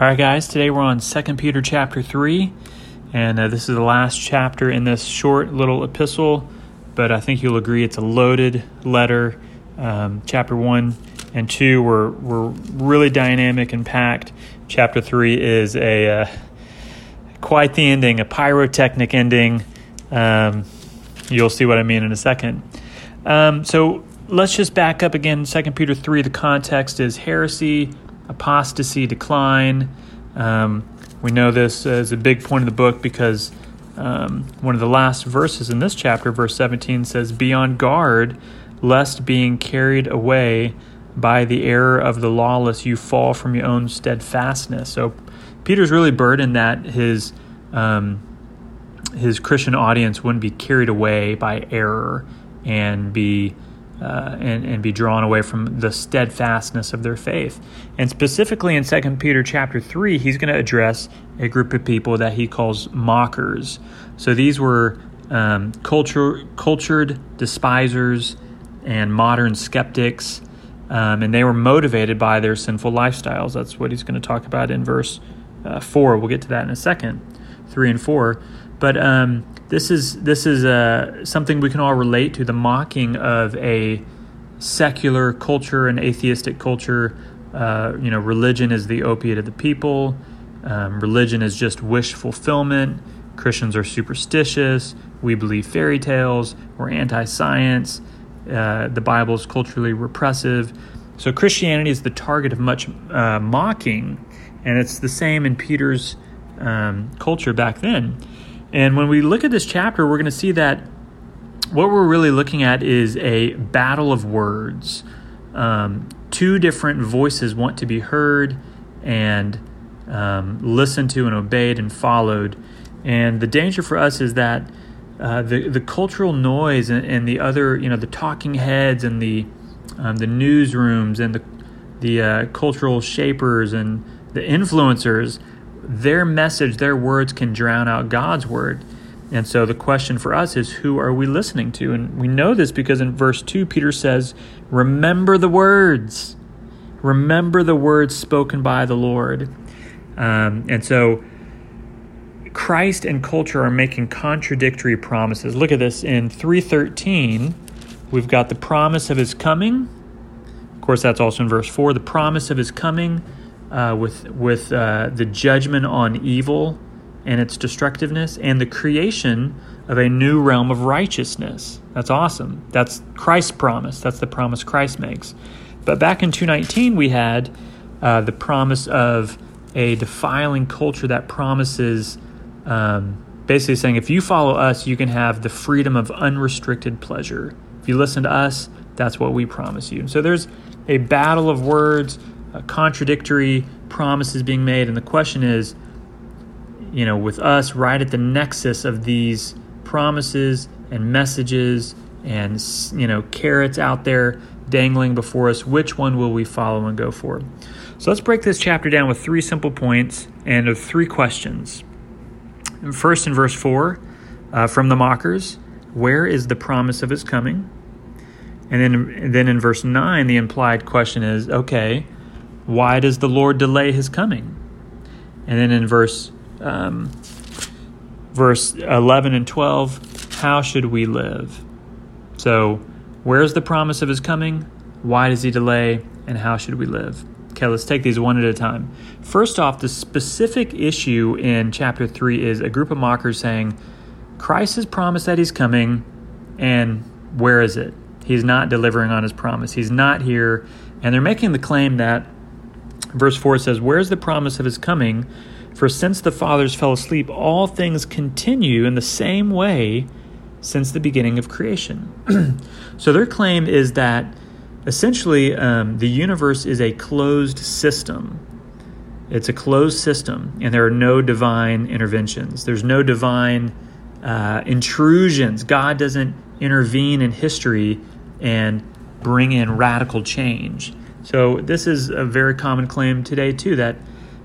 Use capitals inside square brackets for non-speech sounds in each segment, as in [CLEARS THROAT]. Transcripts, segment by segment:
All right, guys, today we're on 2 Peter chapter 3, and uh, this is the last chapter in this short little epistle, but I think you'll agree it's a loaded letter. Um, chapter 1 and 2 were, were really dynamic and packed. Chapter 3 is a uh, quite the ending, a pyrotechnic ending. Um, you'll see what I mean in a second. Um, so let's just back up again. 2 Peter 3, the context is heresy apostasy decline. Um, we know this is a big point of the book because um, one of the last verses in this chapter, verse 17, says, Be on guard lest being carried away by the error of the lawless you fall from your own steadfastness. So Peter's really burdened that his um, his Christian audience wouldn't be carried away by error and be uh, and, and be drawn away from the steadfastness of their faith. And specifically in 2 Peter chapter 3, he's going to address a group of people that he calls mockers. So these were um, culture, cultured despisers and modern skeptics, um, and they were motivated by their sinful lifestyles. That's what he's going to talk about in verse uh, 4. We'll get to that in a second, 3 and 4. But um, this is this is uh, something we can all relate to the mocking of a secular culture and atheistic culture. Uh, you know, religion is the opiate of the people. Um, religion is just wish fulfillment. Christians are superstitious. We believe fairy tales. We're anti science. Uh, the Bible is culturally repressive. So Christianity is the target of much uh, mocking, and it's the same in Peter's um, culture back then. And when we look at this chapter, we're going to see that what we're really looking at is a battle of words. Um, two different voices want to be heard and um, listened to and obeyed and followed. And the danger for us is that uh, the the cultural noise and, and, the other, you know, the talking heads and the um, the newsrooms and the the uh, cultural shapers and the influencers their message, their words can drown out God's word. And so the question for us is who are we listening to? And we know this because in verse 2, Peter says, Remember the words. Remember the words spoken by the Lord. Um, and so Christ and culture are making contradictory promises. Look at this in 313. We've got the promise of his coming. Of course, that's also in verse 4 the promise of his coming uh, with with uh, the judgment on evil and its destructiveness, and the creation of a new realm of righteousness. That's awesome. That's Christ's promise. That's the promise Christ makes. But back in 219, we had uh, the promise of a defiling culture that promises, um, basically saying, if you follow us, you can have the freedom of unrestricted pleasure. If you listen to us, that's what we promise you. So there's a battle of words uh, contradictory promises being made. And the question is, you know, with us right at the nexus of these promises and messages and, you know, carrots out there dangling before us, which one will we follow and go for? So let's break this chapter down with three simple points and of three questions. First, in verse 4, uh, from the mockers, where is the promise of his coming? And then, and then in verse 9, the implied question is okay, why does the Lord delay his coming? And then in verse um, verse 11 and 12, how should we live? So, where's the promise of his coming? Why does he delay? And how should we live? Okay, let's take these one at a time. First off, the specific issue in chapter 3 is a group of mockers saying, Christ has promised that he's coming, and where is it? He's not delivering on his promise. He's not here. And they're making the claim that Verse 4 says, Where's the promise of his coming? For since the fathers fell asleep, all things continue in the same way since the beginning of creation. [CLEARS THROAT] so their claim is that essentially um, the universe is a closed system. It's a closed system, and there are no divine interventions. There's no divine uh, intrusions. God doesn't intervene in history and bring in radical change. So this is a very common claim today too that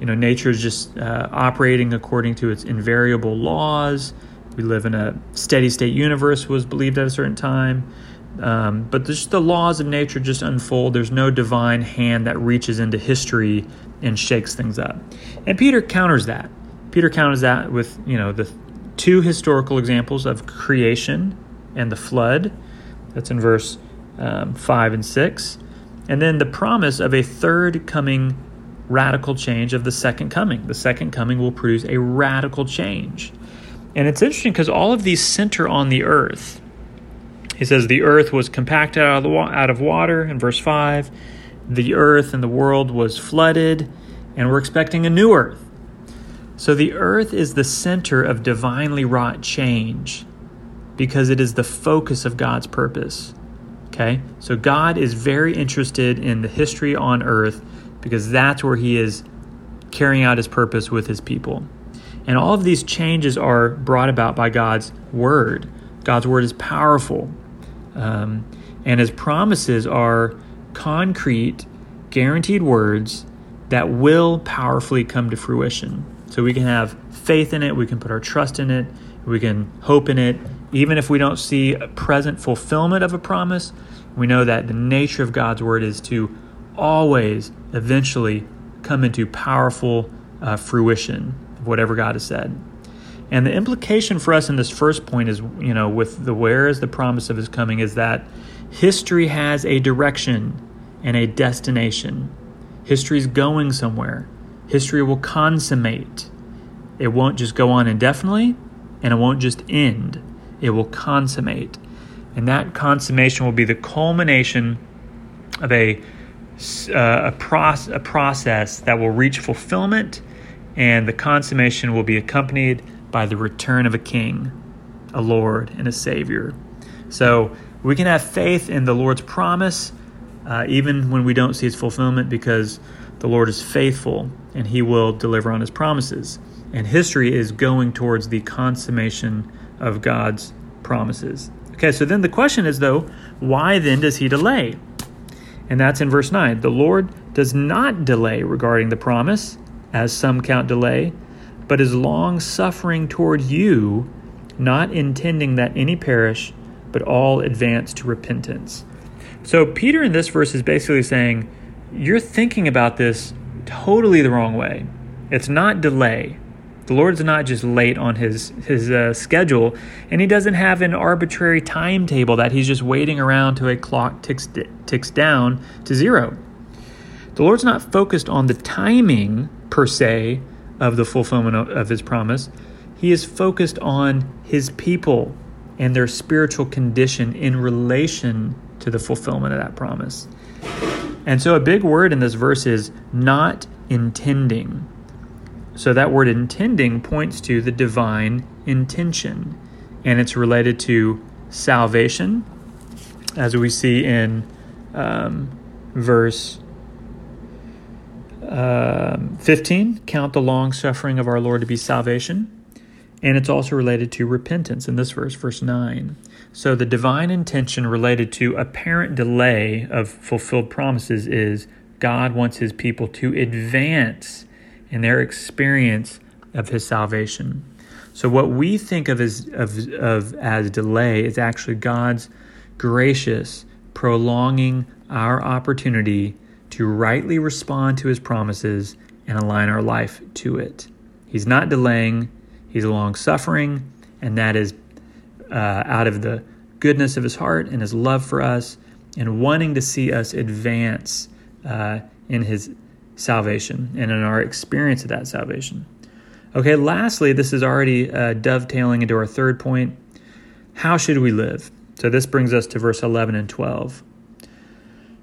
you know nature is just uh, operating according to its invariable laws. We live in a steady state universe was believed at a certain time. Um, but just the laws of nature just unfold. There's no divine hand that reaches into history and shakes things up. And Peter counters that. Peter counters that with you know the two historical examples of creation and the flood. That's in verse um, five and six, and then the promise of a third coming radical change of the second coming. The second coming will produce a radical change. And it's interesting because all of these center on the earth. He says the earth was compacted out of, the, out of water in verse 5. The earth and the world was flooded, and we're expecting a new earth. So the earth is the center of divinely wrought change because it is the focus of God's purpose. Okay? So God is very interested in the history on earth because that's where he is carrying out his purpose with his people. And all of these changes are brought about by God's word. God's word is powerful. Um, and his promises are concrete, guaranteed words that will powerfully come to fruition. So we can have faith in it, we can put our trust in it, we can hope in it. Even if we don't see a present fulfillment of a promise, we know that the nature of God's word is to always eventually come into powerful uh, fruition of whatever God has said. And the implication for us in this first point is, you know, with the where is the promise of his coming, is that history has a direction and a destination. History is going somewhere. History will consummate. It won't just go on indefinitely, and it won't just end. It will consummate. And that consummation will be the culmination of a uh, a, proce- a process that will reach fulfillment, and the consummation will be accompanied by the return of a king, a Lord, and a Savior. So we can have faith in the Lord's promise, uh, even when we don't see its fulfillment, because the Lord is faithful and He will deliver on His promises. And history is going towards the consummation of God's promises. Okay, so then the question is, though, why then does He delay? And that's in verse 9. The Lord does not delay regarding the promise, as some count delay, but is long suffering toward you, not intending that any perish, but all advance to repentance. So, Peter in this verse is basically saying, You're thinking about this totally the wrong way. It's not delay. The Lord's not just late on his his uh, schedule, and he doesn't have an arbitrary timetable that he's just waiting around till a clock ticks ticks down to zero. The Lord's not focused on the timing per se of the fulfillment of, of his promise. He is focused on his people and their spiritual condition in relation to the fulfillment of that promise. And so, a big word in this verse is not intending. So that word intending points to the divine intention, and it's related to salvation, as we see in um, verse uh, 15 count the long suffering of our Lord to be salvation. And it's also related to repentance in this verse, verse 9. So the divine intention related to apparent delay of fulfilled promises is God wants his people to advance in their experience of his salvation. So what we think of as of, of as delay is actually God's gracious prolonging our opportunity to rightly respond to his promises and align our life to it. He's not delaying, he's long suffering, and that is uh, out of the goodness of his heart and his love for us and wanting to see us advance uh, in his salvation and in our experience of that salvation. Okay, lastly, this is already uh, dovetailing into our third point. How should we live? So this brings us to verse 11 and 12.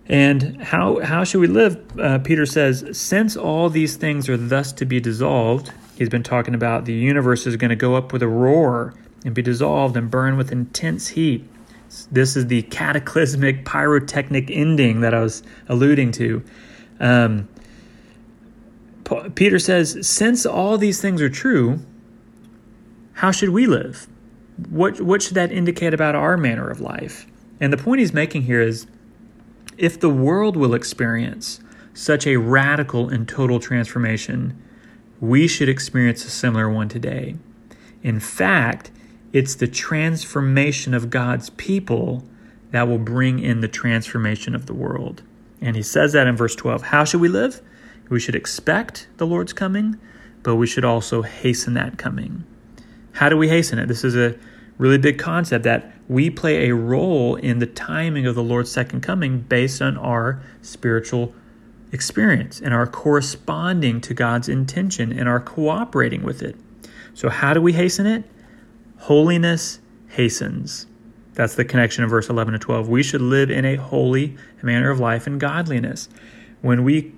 And how, how should we live? Uh, Peter says, Since all these things are thus to be dissolved, he's been talking about the universe is going to go up with a roar and be dissolved and burn with intense heat. This is the cataclysmic pyrotechnic ending that I was alluding to. Um, Peter says, since all these things are true, how should we live? What, what should that indicate about our manner of life? And the point he's making here is if the world will experience such a radical and total transformation, we should experience a similar one today. In fact, it's the transformation of God's people that will bring in the transformation of the world. And he says that in verse 12. How should we live? We should expect the Lord's coming, but we should also hasten that coming. How do we hasten it? This is a really big concept that we play a role in the timing of the Lord's second coming based on our spiritual experience and our corresponding to God's intention and our cooperating with it. So, how do we hasten it? Holiness hastens. That's the connection of verse 11 to 12. We should live in a holy manner of life and godliness. When we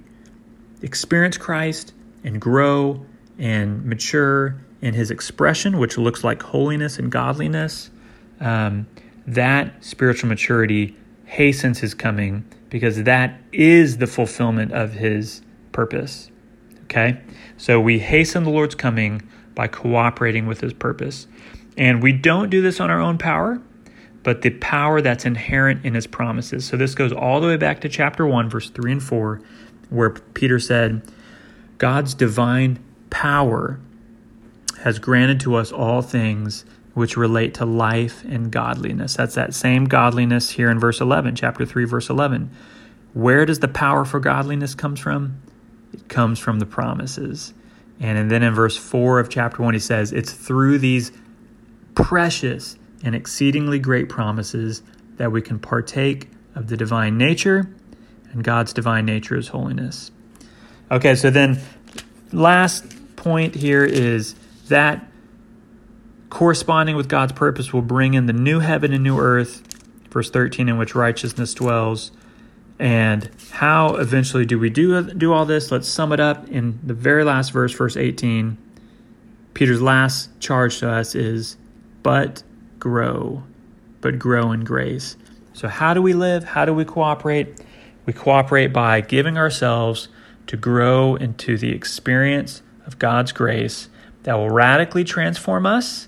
experience Christ and grow and mature in his expression, which looks like holiness and godliness, um, that spiritual maturity hastens his coming because that is the fulfillment of his purpose. Okay? So we hasten the Lord's coming by cooperating with his purpose. And we don't do this on our own power, but the power that's inherent in his promises. So this goes all the way back to chapter 1, verse 3 and 4, where Peter said, God's divine power has granted to us all things which relate to life and godliness. That's that same godliness here in verse 11, chapter 3, verse 11. Where does the power for godliness comes from? It comes from the promises. And then in verse 4 of chapter 1, he says, It's through these precious and exceedingly great promises that we can partake of the divine nature, and God's divine nature is holiness. Okay, so then last point here is that corresponding with God's purpose will bring in the new heaven and new earth, verse 13, in which righteousness dwells. And how eventually do we do, do all this? Let's sum it up in the very last verse, verse 18. Peter's last charge to us is, but grow, but grow in grace. So, how do we live? How do we cooperate? We cooperate by giving ourselves to grow into the experience of God's grace that will radically transform us.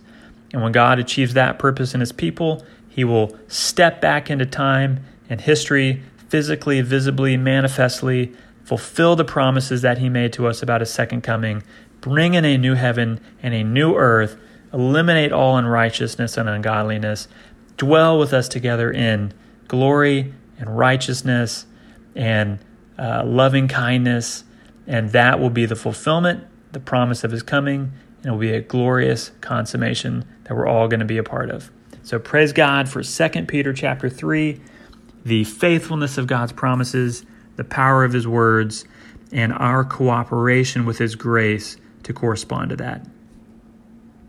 And when God achieves that purpose in his people, he will step back into time and history, physically, visibly, manifestly, fulfill the promises that he made to us about his second coming, bring in a new heaven and a new earth, eliminate all unrighteousness and ungodliness, dwell with us together in glory and righteousness and uh, loving kindness. And that will be the fulfillment, the promise of his coming, and it will be a glorious consummation that we're all going to be a part of. So praise God for 2 Peter chapter 3, the faithfulness of God's promises, the power of his words, and our cooperation with his grace to correspond to that.